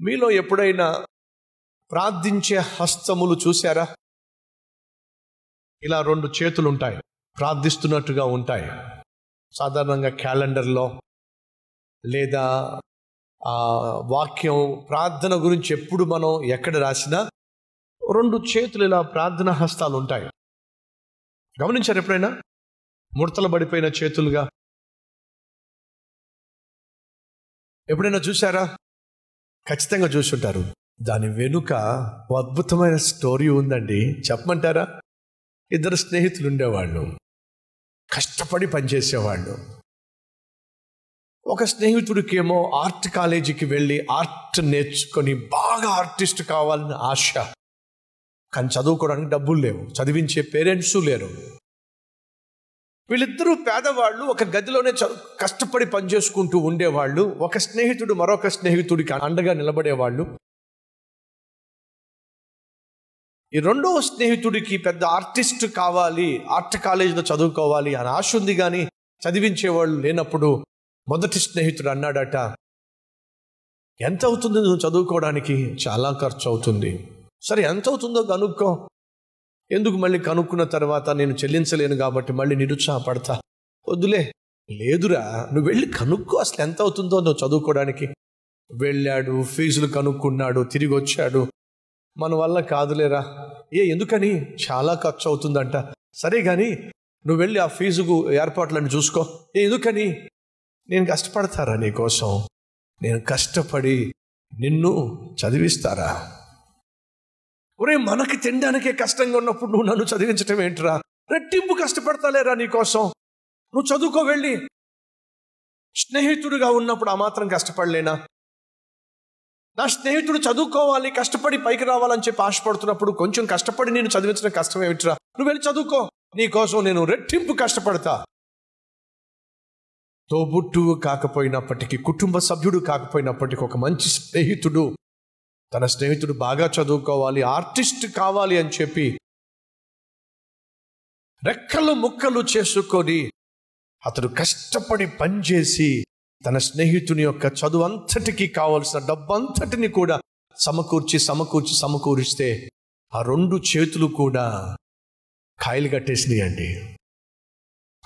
మీలో ఎప్పుడైనా ప్రార్థించే హస్తములు చూశారా? ఇలా రెండు చేతులు ఉంటాయి ప్రార్థిస్తున్నట్టుగా ఉంటాయి. సాధారణంగా క్యాలెండర్లో లేదా ఆ వాక్యం ప్రార్థన గురించి ఎప్పుడు మనం ఎక్కడ రాసినా రెండు చేతులు ఇలా ప్రార్థన హస్తాలు ఉంటాయి గమనించారు ఎప్పుడైనా? ముడతలు పడిపోయిన చేతులుగా. ఎప్పుడైనా చూసారా ఖచ్చితంగా చూసుంటారు దాని వెనుక ఓ అద్భుతమైన స్టోరీ ఉందండి. చెప్పమంటారా? ఇద్దరు స్నేహితులు ఉండేవాళ్ళు కష్టపడి పనిచేసేవాళ్ళు. ఒక స్నేహితుడికేమో ఆర్ట్ కాలేజీకి వెళ్ళి ఆర్ట్ నేర్చుకొని బాగా ఆర్టిస్ట్ కావాలని ఆశ. కానీ చదువుకోవడానికి డబ్బులు లేవు. చదివించే పేరెంట్స్ లేరు. వీళ్ళిద్దరూ పేదవాళ్ళు ఒక గదిలోనే కష్టపడి పనిచేసుకుంటూ ఉండేవాళ్ళు ఒక స్నేహితుడు మరొక స్నేహితుడికి అండగా నిలబడేవాళ్ళు. ఈ రెండో స్నేహితుడికి పెద్ద ఆర్టిస్ట్ కావాలి ఆర్ట్ కాలేజీలో చదువుకోవాలి అని ఆశ ఉంది కానీ చదివించేవాళ్ళు లేనప్పుడు మొదటి స్నేహితుడు అన్నాడట ఎంత అవుతుంది నువ్వు చదువుకోవడానికి? చాలా ఖర్చు అవుతుంది. సరే ఎంత అవుతుందో కనుక్కో. ఎందుకు మళ్ళీ కనుక్కున్న తర్వాత నేను చెల్లించలేను కాబట్టి మళ్ళీ నిరుత్సాహపడతా? వద్దులే. లేదురా. నువ్వు వెళ్ళి కనుక్కో అసలు ఎంత అవుతుందో నువ్వు చదువుకోవడానికి. వెళ్ళాడు ఫీజులు కనుక్కున్నాడు తిరిగి వచ్చాడు మన వల్ల కాదులేరా. ఏ ఎందుకని? చాలా ఖర్చు అవుతుందంట సరే కానీ నువ్వు వెళ్ళి ఆ ఫీజుకు ఏర్పాట్లను చూసుకో. ఏ ఎందుకని? నేను కష్టపడతారా నీకోసం నేను కష్టపడి నిన్ను చదివిస్తారా? ఒరే మనకి తినడానికే కష్టంగా ఉన్నప్పుడు నువ్వు నన్ను చదివించటం ఏంట్రా? రెట్టింపు కష్టపడతాలేరా నీకోసం నువ్వు చదువుకో వెళ్ళి. స్నేహితుడిగా ఉన్నప్పుడు ఆ మాత్రం కష్టపడలేనా? నా స్నేహితుడు చదువుకోవాలి కష్టపడి పైకి రావాలని చెప్పి ఆశపడుతున్నప్పుడు కొంచెం కష్టపడి నేను చదివించడం కష్టం ఏమిట్రా? నువ్వు వెళ్ళి చదువుకో. నీకోసం నేను రెట్టింపు కష్టపడతా. తోబుట్టువు కాకపోయినప్పటికీ కుటుంబ సభ్యుడు కాకపోయినప్పటికీ ఒక మంచి స్నేహితుడు తన స్నేహితుడు బాగా చదువుకోవాలి ఆర్టిస్ట్ కావాలి అని చెప్పి రెక్కలు ముక్కలు చేసుకొని అతడు కష్టపడి పనిచేసి తన స్నేహితుని యొక్క చదువు అంతటికి కావలసిన డబ్బంతటిని కూడా సమకూర్చి సమకూర్చి సమకూరిస్తే ఆ రెండు చేతులు కూడా కాయలు కట్టేసినాయండి.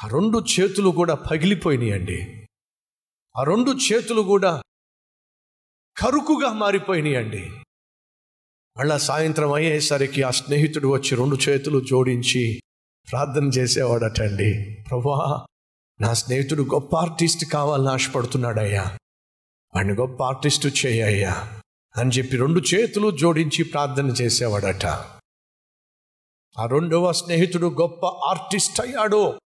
ఆ రెండు చేతులు కూడా పగిలిపోయినాయండి. ఆ రెండు చేతులు కూడా కరుకుగా మారిపోయినాయండి. మళ్ళా సాయంత్రం అయ్యేసరికి ఆ స్నేహితుడు వచ్చి రెండు చేతులు జోడించి ప్రార్థన చేసేవాడటండి. ప్రభా నా స్నేహితుడు గొప్ప ఆర్టిస్ట్ కావాలని ఆశపడుతున్నాడయ్యా. వాడిని గొప్ప ఆర్టిస్టు చేయయ్యా అని చెప్పి రెండు చేతులు జోడించి ప్రార్థన చేసేవాడట. ఆ రెండవ స్నేహితుడు గొప్ప ఆర్టిస్ట్ అయ్యాడు.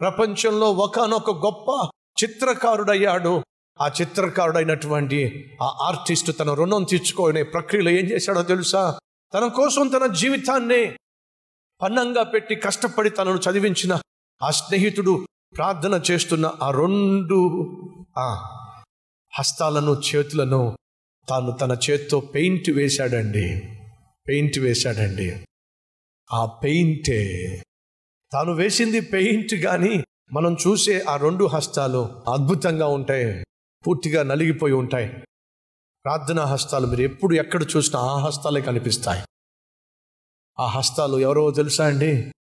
ప్రపంచంలో ఒకనొక గొప్ప చిత్రకారుడయ్యాడు. ఆ చిత్రకారుడైనటువంటి ఆ ఆర్టిస్ట్ తన రుణం తీర్చుకునే ప్రక్రియలో ఏం చేశాడో తెలుసా? తన కోసం తన జీవితాన్ని పన్నంగా పెట్టి కష్టపడి తనను చదివించిన ఆ స్నేహితుడు ప్రార్థన చేస్తున్న ఆ రెండు ఆ హస్తాలను చేతులను తాను తన చేత్తో పెయింట్ వేశాడండి. పెయింట్ వేశాడండి. ఆ పెయింటే తాను వేసింది పెయింట్ కానీ మనం చూసే ఆ రెండు హస్తాలు అద్భుతంగా ఉంటాయి. పూర్తిగా నలిగిపోయి ఉంటాయి. ప్రార్థనా హస్తాలు మీరు ఎప్పుడు ఎక్కడ చూసినా ఆ హస్తాలే కనిపిస్తాయి. ఆ హస్తాలు ఎవరో తెలుసా అండి?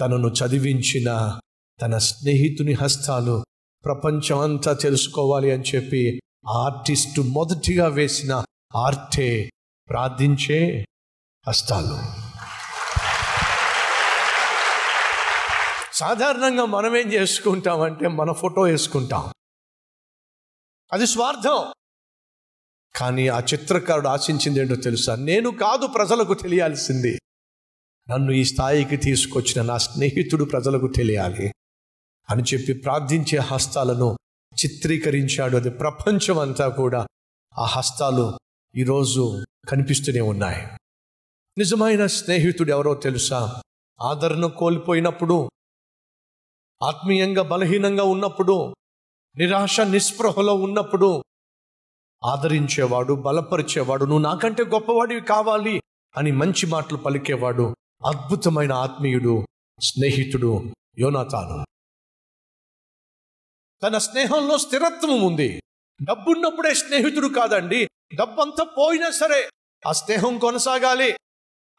తనను చదివించిన తన స్నేహితుని హస్తాలు ప్రపంచం అంతా తెలుసుకోవాలి అని చెప్పి ఆర్టిస్టు మొదటిగా వేసిన ఆర్టే ప్రార్థించే హస్తాలు. సాధారణంగా మనం ఏం చేసుకుంటామంటే మన ఫోటో వేసుకుంటాం. అది స్వార్థం. కానీ ఆ చిత్రకారుడు ఆశించింది ఏంటో తెలుసా? నేను కాదు ప్రజలకు తెలియాల్సింది. నన్ను ఈ స్థాయికి తీసుకొచ్చిన నా స్నేహితుడు ప్రజలకు తెలియాలి అని చెప్పి ప్రార్థించే హస్తాలను చిత్రీకరించాడు. అది ప్రపంచం అంతా కూడా ఆ హస్తాలు ఈరోజు కనిపిస్తూనే ఉన్నాయి. నిజమైన స్నేహితుడు ఎవరో తెలుసా? ఆదరణ కోల్పోయినప్పుడు ఆత్మీయంగా బలహీనంగా ఉన్నప్పుడు నిరాశ నిస్పృహలో ఉన్నప్పుడు ఆదరించేవాడు బలపరిచేవాడు నువ్వు నాకంటే గొప్పవాడివి కావాలి అని మంచి మాటలు పలికేవాడు అద్భుతమైన ఆత్మీయుడు స్నేహితుడు యోనాతాను. తన స్నేహంలో స్థిరత్వం ఉంది. డబ్బున్నప్పుడే స్నేహితుడు కాదండి. డబ్బంతా పోయినా సరే ఆ స్నేహం కొనసాగాలి.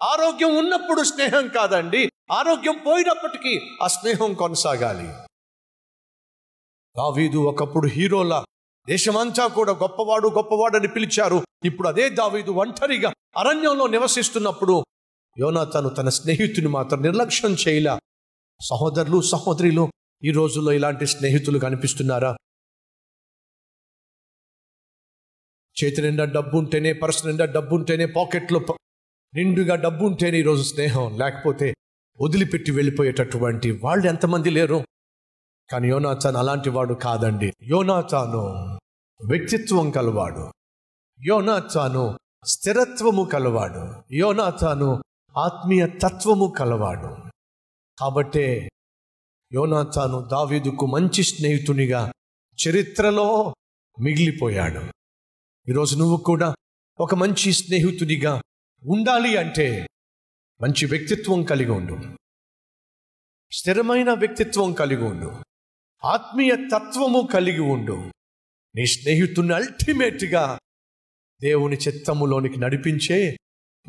ఆరోగ్యం ఉన్నప్పుడు స్నేహం కాదండి. ఆరోగ్యం పోయినప్పటికీ ఆ స్నేహం కొనసాగాలి. దావీదు ఒకప్పుడు హీరోలా. దేశమంతా కూడా గొప్పవాడు గొప్పవాడని పిలిచారు. ఇప్పుడు అదే దావీదు ఒంటరిగా అరణ్యంలో నివసిస్తున్నప్పుడు యోనాతను తన స్నేహితుని మాత్రం నిర్లక్ష్యం చేయలా. సహోదరులు సహోదరిలు ఈ రోజుల్లో ఇలాంటి స్నేహితులు కనిపిస్తున్నారా? చేతి నిండా డబ్బు ఉంటేనే పర్సు నిండా డబ్బు ఉంటేనే పాకెట్లో నిండుగా డబ్బు ఉంటేనే ఈరోజు స్నేహం. లేకపోతే వదిలిపెట్టి వెళ్ళిపోయేటటువంటి వాళ్ళు ఎంతమంది లేరు? కానీ యోనాచాన్ అలాంటి వాడు కాదండి. యోనాచాను వ్యక్తిత్వం కలవాడు. యోనాచాను స్థిరత్వము కలవాడు. యోనాచాను ఆత్మీయ తత్వము కలవాడు. కాబట్టే యోనాచాను దావీదుకు మంచి స్నేహితునిగా చరిత్రలో మిగిలిపోయాడు. ఈరోజు నువ్వు కూడా ఒక మంచి స్నేహితునిగా ఉండాలి అంటే మంచి వ్యక్తిత్వం కలిగి ఉండు. స్థిరమైన వ్యక్తిత్వం కలిగి ఉండు. ఆత్మీయ తత్వము కలిగి ఉండు. నీ స్నేహితుని అల్టిమేట్గా దేవుని చిత్తములోనికి నడిపించే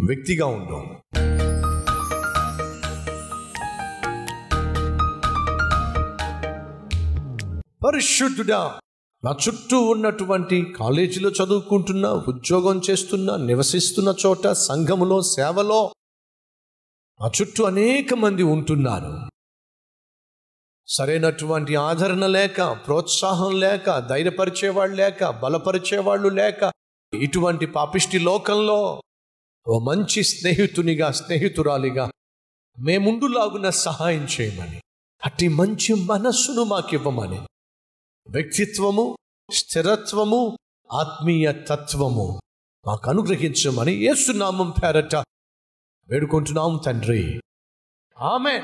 వ్యక్తిగా ఉండు. పరిశుద్ధుడా నా చుట్టూ ఉన్నటువంటి కాలేజీలో చదువుకుంటున్నా ఉద్యోగం చేస్తున్నా నివసిస్తున్న చోట సంఘములో సేవలో నా చుట్టూ అనేక మంది ఉంటున్నారు. సరైనటువంటి ఆదరణ లేక ప్రోత్సాహం లేక ధైర్యపరిచేవాళ్ళు లేక బలపరిచేవాళ్ళు లేక ఇటువంటి పాపిష్టి లోకంలో ఓ మంచి స్నేహితునిగా స్నేహితురాలిగా మేముండులాగున సహాయం చేయమని అట్టి మంచి మనస్సును మాకివ్వమని. వ్యక్తిత్వము స్థిరత్వము ఆత్మీయ తత్వము మాకు అనుగ్రహించమని ఏసునామం పేరట వేడుకుంటున్నాము తండ్రి. ఆమె